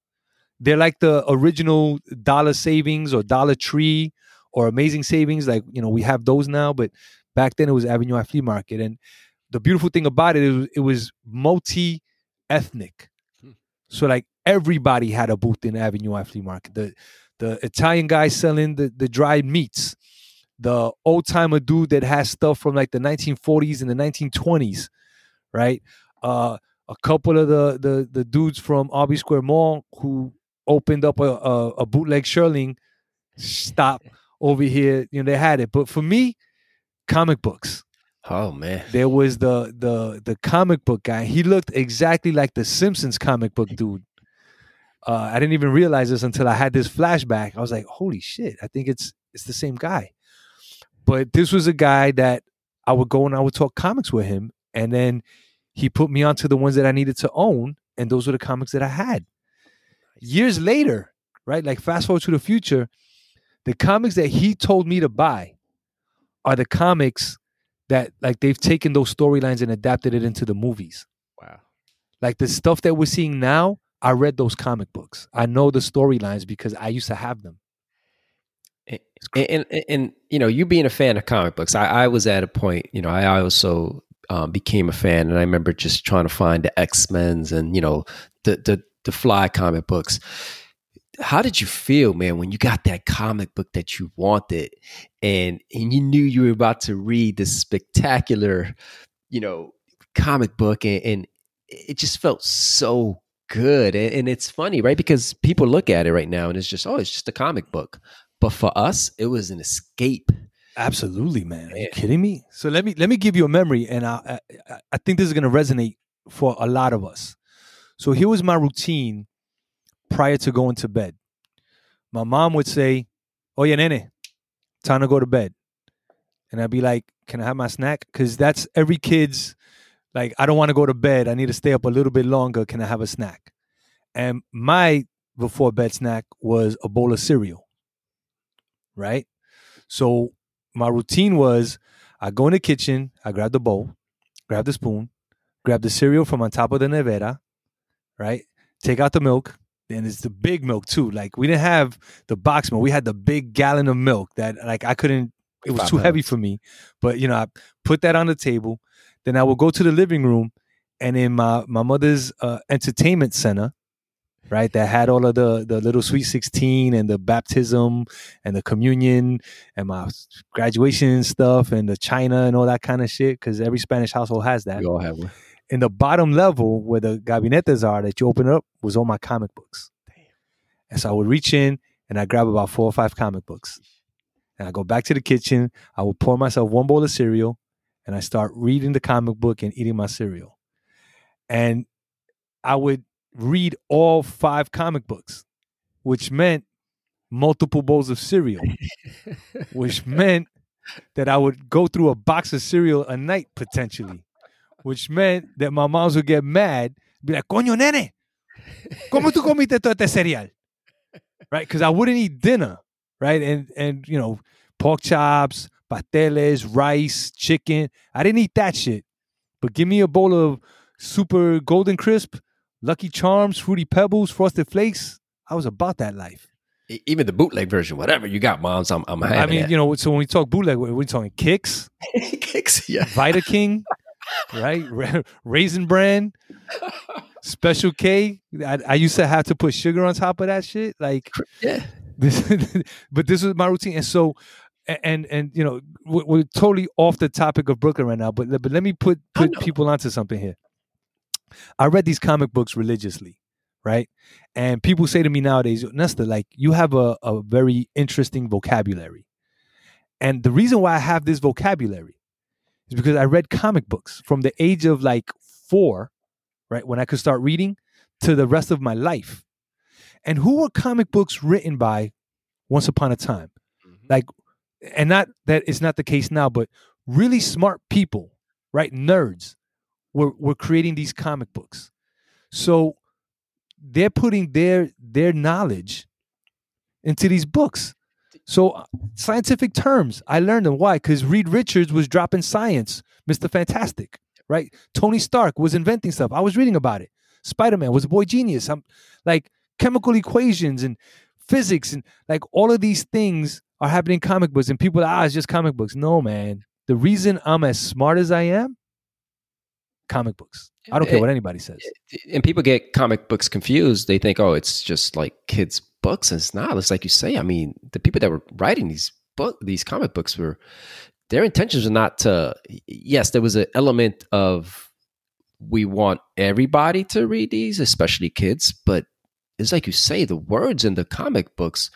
They're like the original Dollar Savings or Dollar Tree or Amazing Savings. Like you know, we have those now, but back then it was Avenue I Flea Market. And the beautiful thing about it is it was multi ethnic. Hmm. So like everybody had a booth in Avenue I Flea Market. The the Italian guy selling the the dried meats, the old timer dude that has stuff from like the 1940s and the 1920s, right? Uh, a couple of the the the dudes from Albee Square Mall who opened up a a, a bootleg Shearling stop over here. You know, they had it. But for me, comic books. Oh man, There was the the the comic book guy. He looked exactly like the Simpsons comic book dude. Uh, I didn't even realize this until I had this flashback. I was like, "Holy shit! I think it's it's the same guy." But this was a guy that I would go and I would talk comics with him, and then he put me onto the ones that I needed to own, and those were the comics that I had. Years later, right? Like fast forward to the future, the comics that he told me to buy are the comics that like they've taken those storylines and adapted it into the movies. wow. Like the stuff that we're seeing now, I read those comic books. I know the storylines because I used to have them. And, and, and, you know, you being a fan of comic books, I, I was at a point, you know, I also um, became a fan, and I remember just trying to find the X Men's and you know the the the Fly comic books. How did you feel, man, when you got that comic book that you wanted, and and you knew you were about to read this spectacular, you know, comic book, and, and it just felt so good, and, and it's funny, right? Because people look at it right now, and it's just, oh, it's just a comic book. But for us, it was an escape. Absolutely, man. Are you kidding me? So let me let me give you a memory, and I I, I think this is going to resonate for a lot of us. So here was my routine prior to going to bed. My mom would say, "Oye, nene, time to go to bed," and I'd be like, "Can I have my snack?" Because that's every kid's like, "I don't want to go to bed. I need to stay up a little bit longer. Can I have a snack?" And my before bed snack was a bowl of cereal. Right. So my routine was I go in the kitchen, I grab the bowl, grab the spoon, grab the cereal from on top of the nevera, right? Take out the milk, and it's the big milk too. Like we didn't have the box milk. We had the big gallon of milk that like I couldn't. It was Five too heavy for me. But you know, I put that on the table. Then I would go to the living room, and in my my mother's uh, entertainment center, right, that had all of the the little sweet sixteen and the baptism and the communion and my graduation stuff and the china and all that kind of shit. Because every Spanish household has that We all have one. In the bottom level where the gabinetes are that you open up was all my comic books. And so I would reach in and I grab about four or five comic books. And I go back to the kitchen. I would pour myself one bowl of cereal and I start reading the comic book and eating my cereal. And I would read all five comic books, which meant multiple bowls of cereal, which meant that I would go through a box of cereal a night potentially, which meant that my moms would get mad, be like, "Coño, nene, ¿cómo tú comiste todo este cereal?" Right? Because I wouldn't eat dinner, right? And and you know, pork chops, pasteles, rice, chicken. I didn't eat that shit. But give me a bowl of super golden crisp, Lucky Charms, Fruity Pebbles, Frosted Flakes. I was about that life. Even the bootleg version, whatever you got, moms, I'm, I'm I mean, that. you know, so when we talk bootleg, we're, we're talking kicks, Kicks, yeah. Vita King, right? Raisin Bran, Special K. I, I used to have to put sugar on top of that shit. Like, Yeah. this, but this was my routine. And so, and and you know, we're, we're totally off the topic of Brooklyn right now. But but let me put put people onto something here. I read these comic books religiously, right? And people say to me nowadays, Nesta, like you have a, a very interesting vocabulary. And the reason why I have this vocabulary is because I read comic books from the age of like four, right? When I could start reading to the rest of my life. And who were comic books written by once upon a time? Mm-hmm. Like, and not that it's not the case now, but really smart people, right? Nerds were, were creating these comic books. So they're putting their their knowledge into these books. So uh, scientific terms, I learned them. Why? Because Reed Richards was dropping science, Mr. Fantastic, right? Tony Stark was inventing stuff. I was reading about it. Spider-Man was a boy genius. I'm like chemical equations and physics and like all of these things are happening in comic books and people are, ah, it's just comic books. No, man. The reason I'm as smart as I am, comic books. I don't care what anybody says. and people get comic books confused. They think, oh, it's just like kids' books, and it's not. It's like you say. I mean, the people that were writing these book, these comic books were their intentions are not to. Yes, there was an element of we want everybody to read these, especially kids. But it's like you say, the words in the comic books,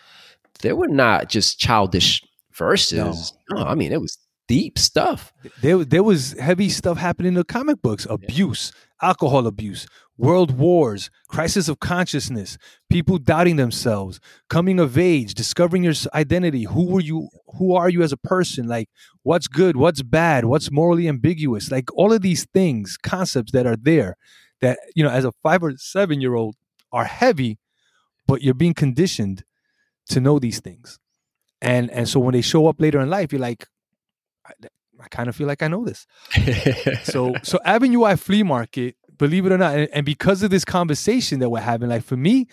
they were not just childish verses. No, I mean it was deep stuff. There, there was heavy stuff happening in the comic books abuse, alcohol abuse, world wars, crisis of consciousness, people doubting themselves, coming of age, discovering your identity. Who were you? Who are you as a person? Like, what's good? What's bad? What's morally ambiguous? Like, all of these things, concepts that are there that, you know, as a five or seven year old are heavy, but you're being conditioned to know these things. And, and so when they show up later in life, you're like, I, I kind of feel like I know this. So so Avenue I Flea Market, believe it or not, and, and because of this conversation that we're having, like for me,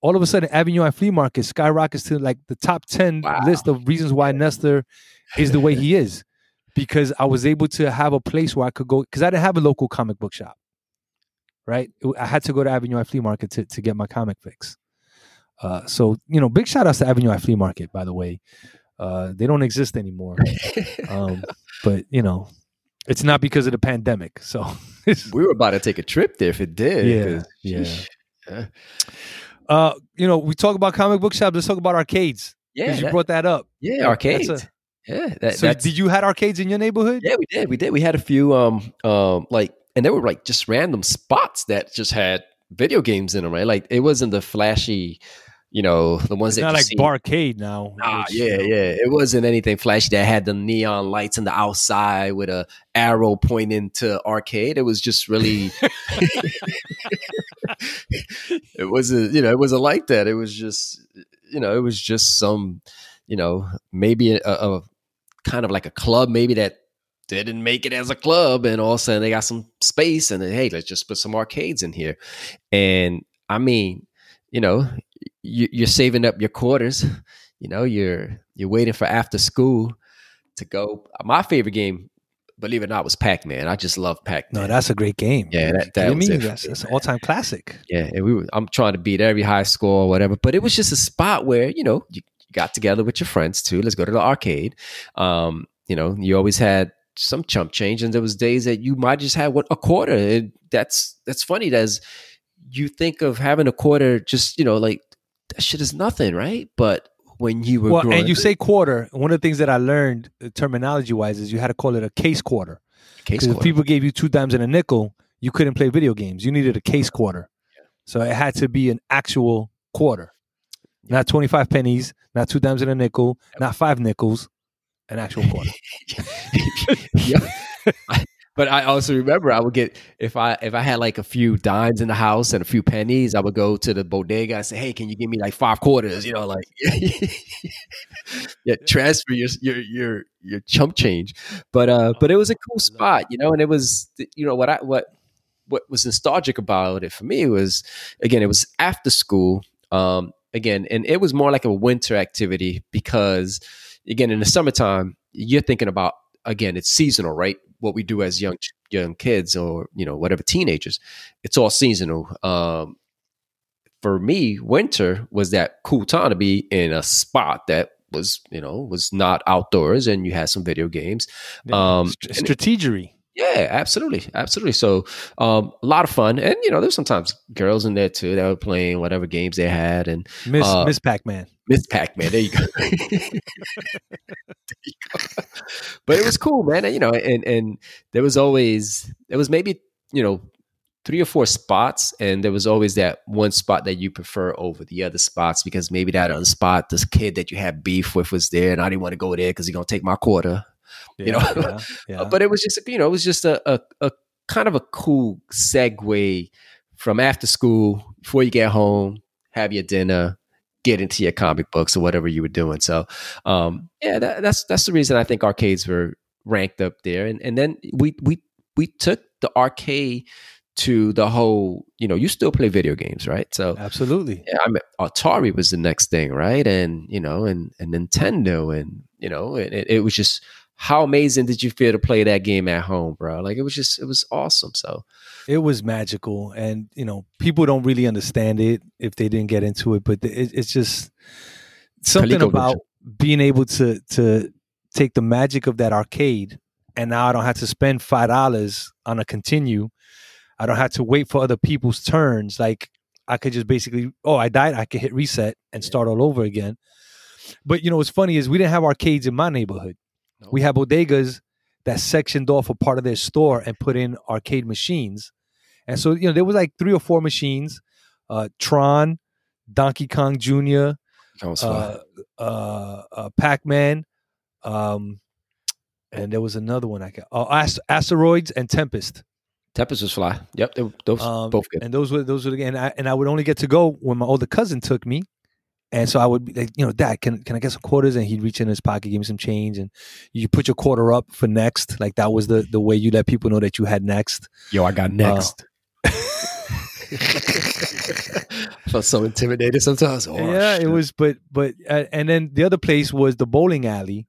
all of a sudden Avenue I Flea Market skyrockets to like the top 10 Wow. list of reasons why Nestor is the way he is. Because I was able to have a place where I could go because I didn't have a local comic book shop. Right? I had to go to Avenue I Flea Market to, to get my comic fix. Uh, so you know, big shout outs to Avenue I Flea Market, by the way. Uh, they don't exist anymore. Um, but you know, it's not because of the pandemic. So we were about to take a trip there if it did. Yeah. Yeah. uh, you know, we talk about comic book shops. Let's talk about arcades Yeah, because you that- brought that up. yeah, arcades. a- yeah, that, so did you had arcades in your neighborhood? yeah, we did, we did. We had a few, um, um, like, and they were like just random spots that just had video games in them, right? Like it wasn't the flashy, you know, the ones It's that not like see. barcade now. Ah, which, yeah, yeah. It wasn't anything flashy that had the neon lights on the outside with a arrow pointing to arcade. It was just really. it wasn't, you know, it wasn't like that. It was just, you know, it was just some, you know, maybe a, a kind of like a club, maybe that didn't make it as a club, and all of a sudden they got some space, and then hey, let's just put some arcades in here. And I mean, you know, you, you're saving up your quarters. You know, you're you're waiting for after school to go. My favorite game, believe it or not, was Pac Man. I just love Pac Man. No, that's a great game. Yeah, that, that was me? it That's, that's an all time classic. Yeah, and we were, I'm trying to beat every high score or whatever, but it was just a spot where you know you, you got together with your friends too. Let's go to the arcade. Um, you know, you always had some chump change, and there was days that you might just have what a quarter. And that's that's funny. As you think of having a quarter, just you know, like that shit is nothing, right? But when you were Well, growing, and you say quarter. One of the things that I learned uh, terminology wise is you had to call it a case quarter. case Because if people gave you two dimes and a nickel, you couldn't play video games. You needed a case quarter. So it had to be an actual quarter. Not 25 pennies, not two dimes and a nickel, not five nickels, an actual quarter. yeah. I- but I also remember I would get if I if I had like a few dimes in the house and a few pennies, I would go to the bodega and say, "Hey, can you give me like five quarters?" You know, like yeah, transfer your your your your chump change. But uh, but it was a cool spot, you know, and it was you know what I what what was nostalgic about it for me was again it was after school um again and it was more like a winter activity because again in the summertime you're thinking about again it's seasonal right what we do as young young kids or you know whatever teenagers it's all seasonal um for me winter was that cool time to be in a spot that was you know was not outdoors and you had some video games Um, St- strategery. Yeah, absolutely, absolutely. So, um, a lot of fun, and you know, there's sometimes girls in there too that were playing whatever games they had, and Miss uh, Miss Pac Man. Miss Pac Man. There you go. There you go. But it was cool, man. And, you know, and and there was always there was maybe you know three or four spots, and there was always that one spot that you prefer over the other spots because maybe that other spot, this kid that you had beef with was there, and I didn't want to go there because he's gonna take my quarter. You know, yeah, yeah. Uh, but it was just you know it was just a, a a kind of a cool segue from after school before you get home have your dinner get into your comic books or whatever you were doing so um yeah that, that's that's the reason i think arcades were ranked up there and and then we we we took the arcade to the whole you know you still play video games right so Absolutely. yeah, I mean, Atari was the next thing, right? And you know, and and Nintendo, and you know, it, it was just how amazing did you feel to play that game at home, bro? Like it was just it was awesome. So It was magical, and you know, people don't really understand it if they didn't get into it. But it, it's just something Coleco about being able to to take the magic of that arcade, and now I don't have to spend five dollars on a continue. I don't have to wait for other people's turns. Like I could just basically, oh, I died. I could hit reset and start all over again. But you know, what's funny is we didn't have arcades in my neighborhood. We have bodegas that sectioned off a part of their store and put in arcade machines. And so, you know, there was like three or four machines, uh, Tron, Donkey Kong Jr., uh, uh, uh, Pac-Man, um, and there was another one I got, oh, Ast- Asteroids and Tempest. Tempest was fly. Yep, they, were- those Um, both good. And those were those were the and I, and I would only get to go when my older cousin took me. And so I would be like, you know, Dad, can can I get some quarters? And he'd reach in his pocket, give me some change, and you put your quarter up for next. Like that was the the way you let people know that you had next. Yo, I got next. I felt so intimidated sometimes. Oh, yeah, shit. it was. But but uh, and then the other place was the bowling alley.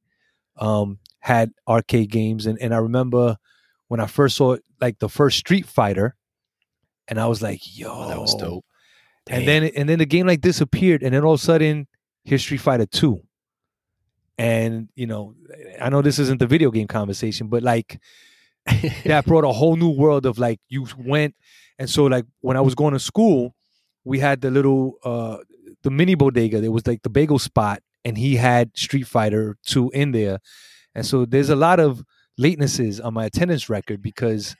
Um, had arcade games, and and I remember when I first saw like the first Street Fighter, and I was like, yo, Oh, that was dope. And then and then the game like disappeared, and then all of a sudden, here's Street Fighter Two. And you know, I know this isn't the video game conversation, but like that brought a whole new world of like you went, and so like when I was going to school, we had the little uh the mini bodega. There was like the bagel spot, and he had Street Fighter Two in there, and so there's a lot of latenesses on my attendance record because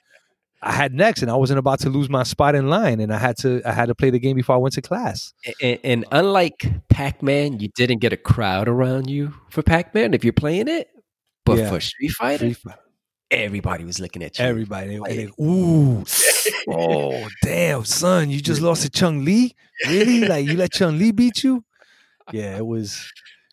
I had next, and I wasn't about to lose my spot in line, and I had to I had to play the game before I went to class. and, and unlike Pac-Man, you didn't get a crowd around you for Pac-Man if you're playing it. But Yeah. for Street Fighter, Street Fighter. everybody was looking at you. Everybody, and they, ooh, oh damn, son, you just lost to Chung Lee, really? Like you let Chung Lee beat you? Yeah, it was,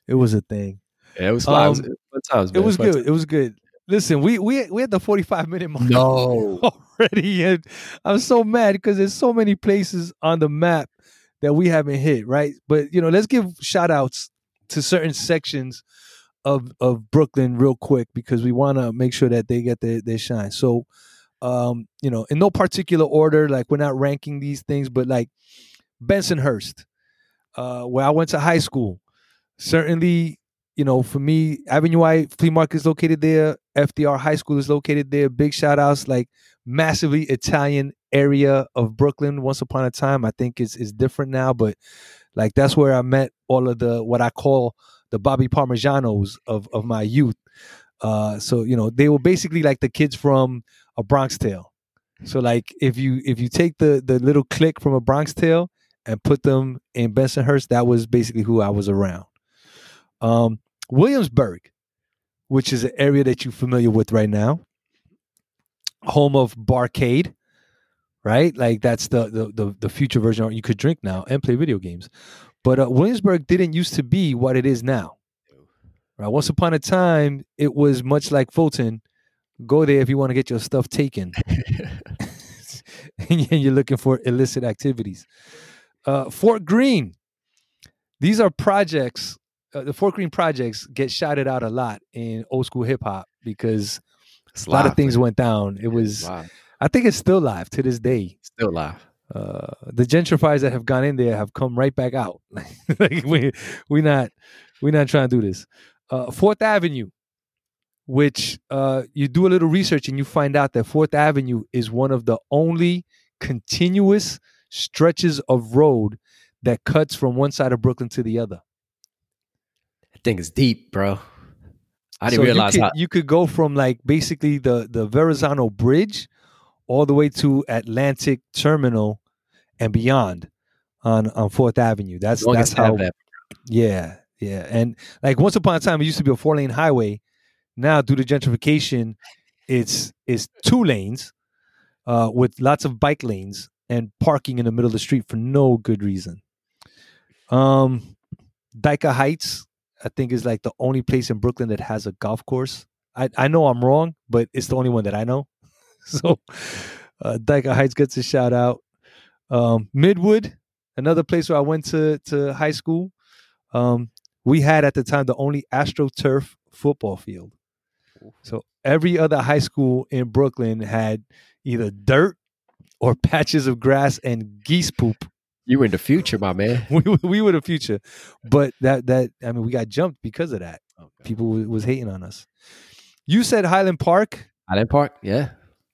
it was a thing. Yeah, it was fun. it was Um, fun times, It man. was Fun good. times. It was good. Listen, we we we had the forty five minute mark No. already, and I'm so mad because there's so many places on the map that we haven't hit, right? But you know, let's give shout outs to certain sections of of Brooklyn real quick because we want to make sure that they get their, their shine. So, um, you know, in no particular order, like we're not ranking these things, but like Bensonhurst, uh, where I went to high school, certainly, you know, for me, Avenue I Flea Market is located there. FDR High School is located there. Big shout outs, like massively Italian area of Brooklyn. Once upon a time, I think is is different now, but like that's where I met all of the what I call the Bobby Parmigianos of of my youth. Uh, so you know they were basically like the kids from a Bronx Tale. So like if you if you take the the little clique from a Bronx Tale and put them in Bensonhurst, that was basically who I was around. Um, Williamsburg, which is an area that you're familiar with right now, home of Barcade, right? Like that's the the the, the future version. You could drink now and play video games. But uh, Williamsburg didn't used to be what it is now. Right? Once upon a time, it was much like Fulton. Go there if you want to get your stuff taken, and you're looking for illicit activities. Uh, Fort Greene. These are projects. Uh, the Fort Greene projects get shouted out a lot in old school hip hop because It's a lot of things man. went down. It was. I think it's still live to this day. still live. uh, the gentrifiers that have gone in there have come right back out. like we we not we not trying to do this. Uh, Fourth Avenue, which uh, you do a little research and you find out that Fourth Avenue is one of the only continuous stretches of road that cuts from one side of Brooklyn to the other. I think it's deep, bro. I didn't So realize you could, how. you could go from like basically the the Verrazano Bridge all the way to Atlantic Terminal and beyond on on Fourth Avenue. That's as long that's as I have how. that. Yeah, yeah, and like once upon a time, it used to be a four lane highway. Now, due to gentrification, it's it's two lanes, uh, with lots of bike lanes and parking in the middle of the street for no good reason. Um, Dyker Heights, I think, is like the only place in Brooklyn that has a golf course. I I know I'm wrong, but it's the only one that I know. So, uh, Heights gets a shout out. Um, Midwood, another place where I went to to high school. Um, we had at the time the only AstroTurf football field. So every other high school in Brooklyn had either dirt or patches of grass and geese poop. You were in the future, my man. We, were- we were the future, but that that I mean we got jumped because of that. People wa- was hating on us. You said Highland Park, Highland Park, yeah.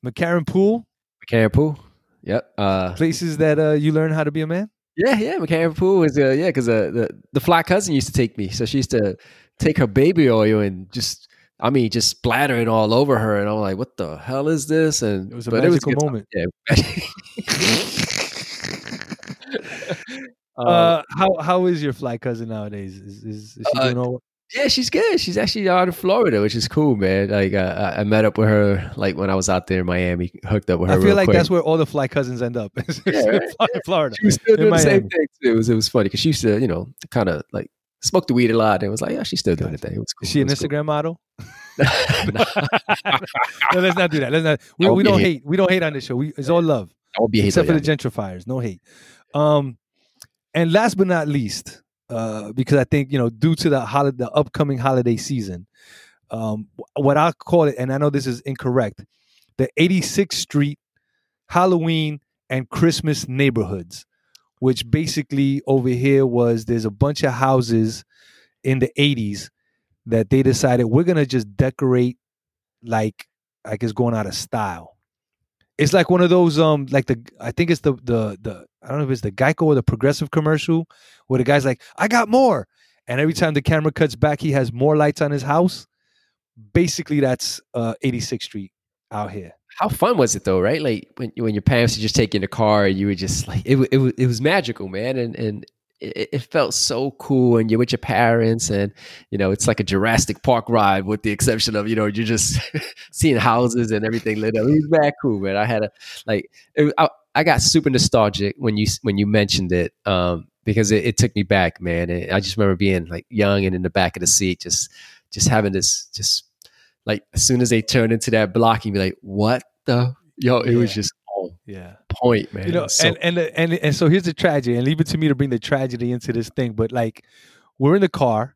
McCarren Pool, McCarren Pool, yep. Uh, places that uh, you learn how to be a man. yeah, yeah. McCarren Pool is uh, yeah, because uh, the the fly cousin used to take me, so she used to take her baby oil and just. I mean, just splatter it all over her, and I'm like, "What the hell is this?" And It was a but magical moment. Yeah. Uh, how how is your fly cousin nowadays? Is is, is she Uh, doing all? Yeah, she's good. She's actually out in Florida, which is cool, man. Like uh, I met up with her like when I was out there in Miami, hooked up with her. I feel like quick. that's where all the fly cousins end up. Yeah, right? in Florida. she was still doing the same thing too. It was it was funny because she used to, you know, kind of like smoke the weed a lot, and it was like, yeah, she's still doing the thing. It was cool. Is she an was cool. Instagram model? No, let's not do that. Let's not. We, we don't hate. hate. We don't hate on this show. We it's all love, I won't be except for the gentrifiers. No hate. Um, and last but not least, uh, because I think you know, due to the the upcoming holiday season, um, what I call it, and I know this is incorrect, the 86th Street Halloween and Christmas neighborhoods, which basically over here was there's a bunch of houses in the 80s that they decided we're gonna just decorate like like it's going out of style. It's like one of those um like the I think it's the the the I don't know if it's the Geico or the Progressive commercial where the guy's like I got more, and every time the camera cuts back, he has more lights on his house. Basically, that's uh 86th Street out here. How fun was it though, right? Like when when your parents would just take you in the car, and you were just like it. It it was magical, man, and and it, it felt so cool. And you're with your parents, and you know it's like a Jurassic Park ride, with the exception of you know you're just seeing houses and everything lit up. It was mad cool, man. I had a like it, I, I got super nostalgic when you when you mentioned it, um, because it, it took me back, man. And I just remember being like young and in the back of the seat, just just having this just like as soon as they turned into that block, you'd be like, "What the yo?" It was just Yeah. point, man. you know, So- and, and and and so here's the tragedy, and leave it to me to bring the tragedy into this thing. But like, we're in the car,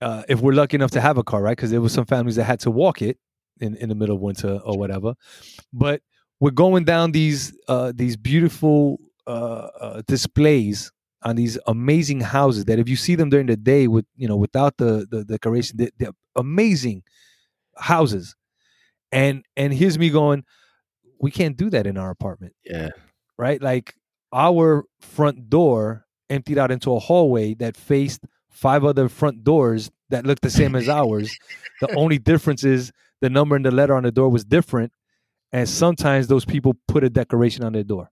uh, if we're lucky enough to have a car, right? Because there were some families that had to walk it in in the middle of winter or whatever. But we're going down these uh, these beautiful uh, uh, displays on these amazing houses that if you see them during the day with you know without the the decoration, they, they're amazing houses. And and here's me going, we can't do that in our apartment yeah, right? Like our front door emptied out into a hallway that faced five other front doors that looked the same as ours. The only difference is the number and the letter on the door was different. And sometimes those people put a decoration on their door.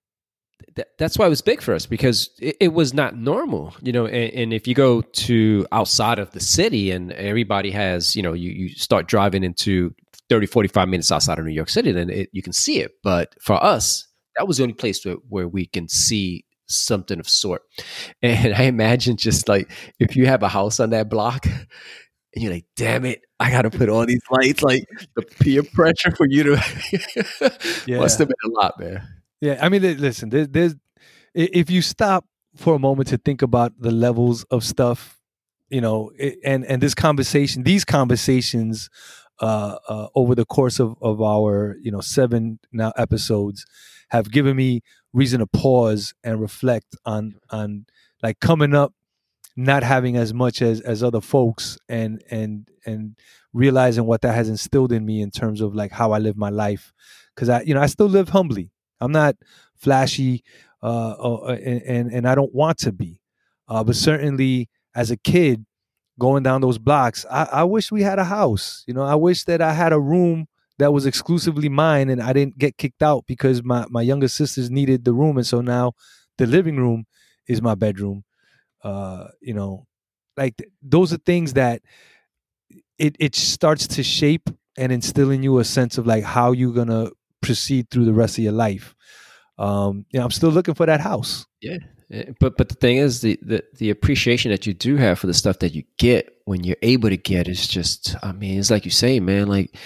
Th- that's why it was big for us because it, it was not normal, you know. And, and if you go to outside of the city and everybody has, you know, you, you start driving into 30, 45 minutes outside of New York City, then it, you can see it. But for us, that was the only place where, where we can see something of sort. And I imagine just like if you have a house on that block and you're like, damn it, I got to put all these lights, like the peer pressure for you to Yeah. must have been a lot, man. Yeah, I mean, listen, there's, there's if you stop for a moment to think about the levels of stuff, you know, and and this conversation, these conversations, uh, uh, over the course of of our you know seven now episodes, have given me reason to pause and reflect on on like coming up, not having as much as as other folks, and and and realizing what that has instilled in me in terms of like how I live my life, because I you know I still live humbly. I'm not flashy, uh, uh, and, and and I don't want to be. Uh, but certainly, as a kid, going down those blocks, I, I wish we had a house. You know, I wish that I had a room that was exclusively mine, and I didn't get kicked out because my my younger sisters needed the room, and so now the living room is my bedroom. Uh, you know, like th- those are things that it it starts to shape and instill in you a sense of like how you're gonna proceed through the rest of your life. Um, you know, I'm still looking for that house. Eh, Eh, but but the thing is, the, the the appreciation that you do have for the stuff that you get when you're able to get is just. I mean, it's like you say, man. Like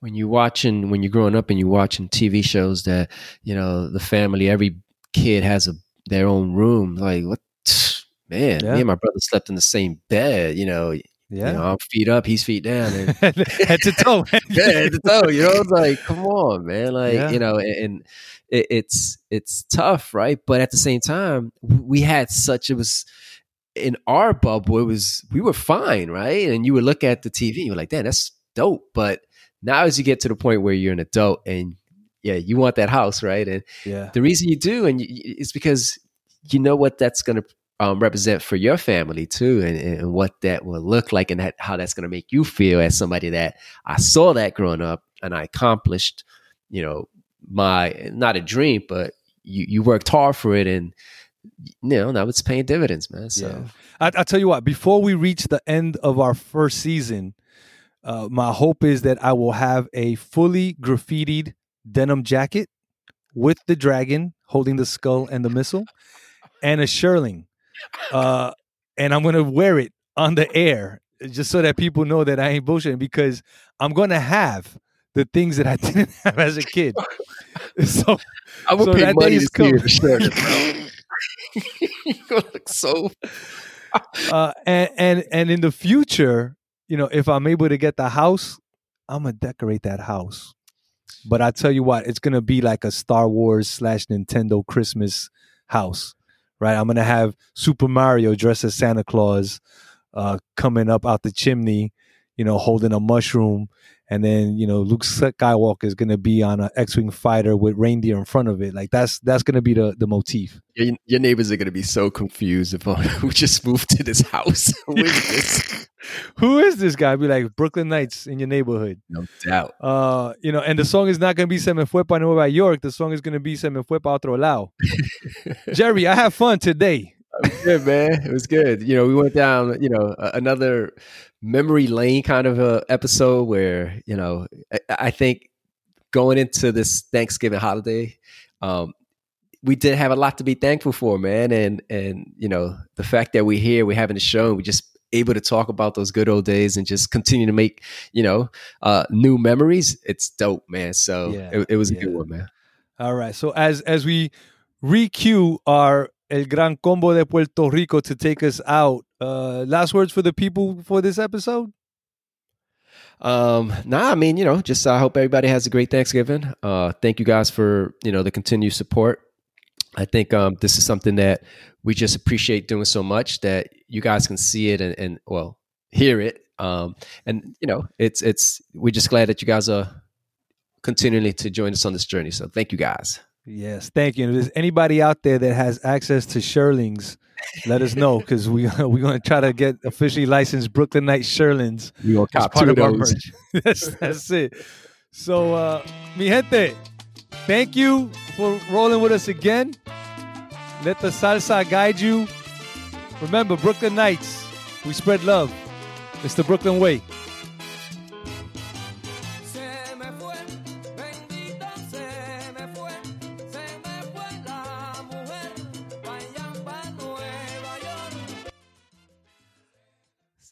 when you're watching, when you're growing up and you're watching TV shows that you know the family, every kid has a their own room. Like what, man? Yeah. Me and my brother slept in the same bed. You know, Yeah, you know, I'm feet up, he's feet down, and head to toe. yeah, head to toe. You know, it's like, come on, man. Like, Yeah. you know, and, and it, it's it's tough, right? But at the same time, we had such it was in our bubble. It was we were fine, right? And you would look at the TV, you're like, damn, that's dope. But now, as you get to the point where you're an adult and yeah, you want that house, right? And yeah, the reason you do, and you, it's because you know what that's going to um, represent for your family too, and, and what that will look like, and that, how that's going to make you feel as somebody that I saw that growing up, and I accomplished, you know, my not a dream, but you you worked hard for it, and you know now it's paying dividends, man. So Yeah. I, I tell you what, before we reach the end of our first season, uh, my hope is that I will have a fully graffitied denim jacket with the dragon holding the skull and the missile, and a shearling, uh, and I'm gonna wear it on the air just so that people know that I ain't bullshitting because I'm gonna have the things that I didn't have as a kid. So I would So pay money to see you in coming. the shirt, bro. you gonna look so uh, and and and in the future, you know, if I'm able to get the house, I'm gonna decorate that house. But I tell you what, it's gonna be like a Star Wars slash Nintendo Christmas house, right? I'm gonna have Super Mario dressed as Santa Claus, uh, coming up out the chimney, you know, holding a mushroom, and then you know Luke Skywalker is gonna be on an X-wing fighter with reindeer in front of it. Like that's that's gonna be the the motif. your, your neighbors are gonna be so confused if uh, we just moved to this house. Who is this? Who is this guy? Be like Brooklyn Nights in your neighborhood. No doubt. Uh, you know, and the song is not gonna be Se me fue pa Nueva York. The song is gonna be Se me fue pa otro lado. Jerry, I have fun today. It was good, man. It was good. You know, we went down, you know, another memory lane kind of a episode where, you know, I, I think going into this Thanksgiving holiday, um, we did have a lot to be thankful for, man. And and you know, the fact that we're here, we're having a show, and we're just able to talk about those good old days and just continue to make, you know, uh, new memories. It's dope, man. So Yeah, it, it was a yeah. good one, man. All right. So as as we re-cue our El Gran Combo de Puerto Rico to take us out, uh, last words for the people for this episode. Um, nah, I mean, you know, just I hope everybody has a great Thanksgiving. Uh, thank you guys for you know the continued support. I think um, this is something that we just appreciate doing so much that you guys can see it and, and well hear it. Um, and you know, it's it's we're just glad that you guys are continually to join us on this journey. So thank you guys. Yes, thank you. And if there's anybody out there that has access to Shearlings, let us know because we we're gonna try to get officially licensed Brooklyn Night Shearlings. We as cop part of of our merch. that's, that's it. So, uh, mi gente, thank you for rolling with us again. Let the salsa guide you. Remember, Brooklyn Nights, we spread love. It's the Brooklyn way.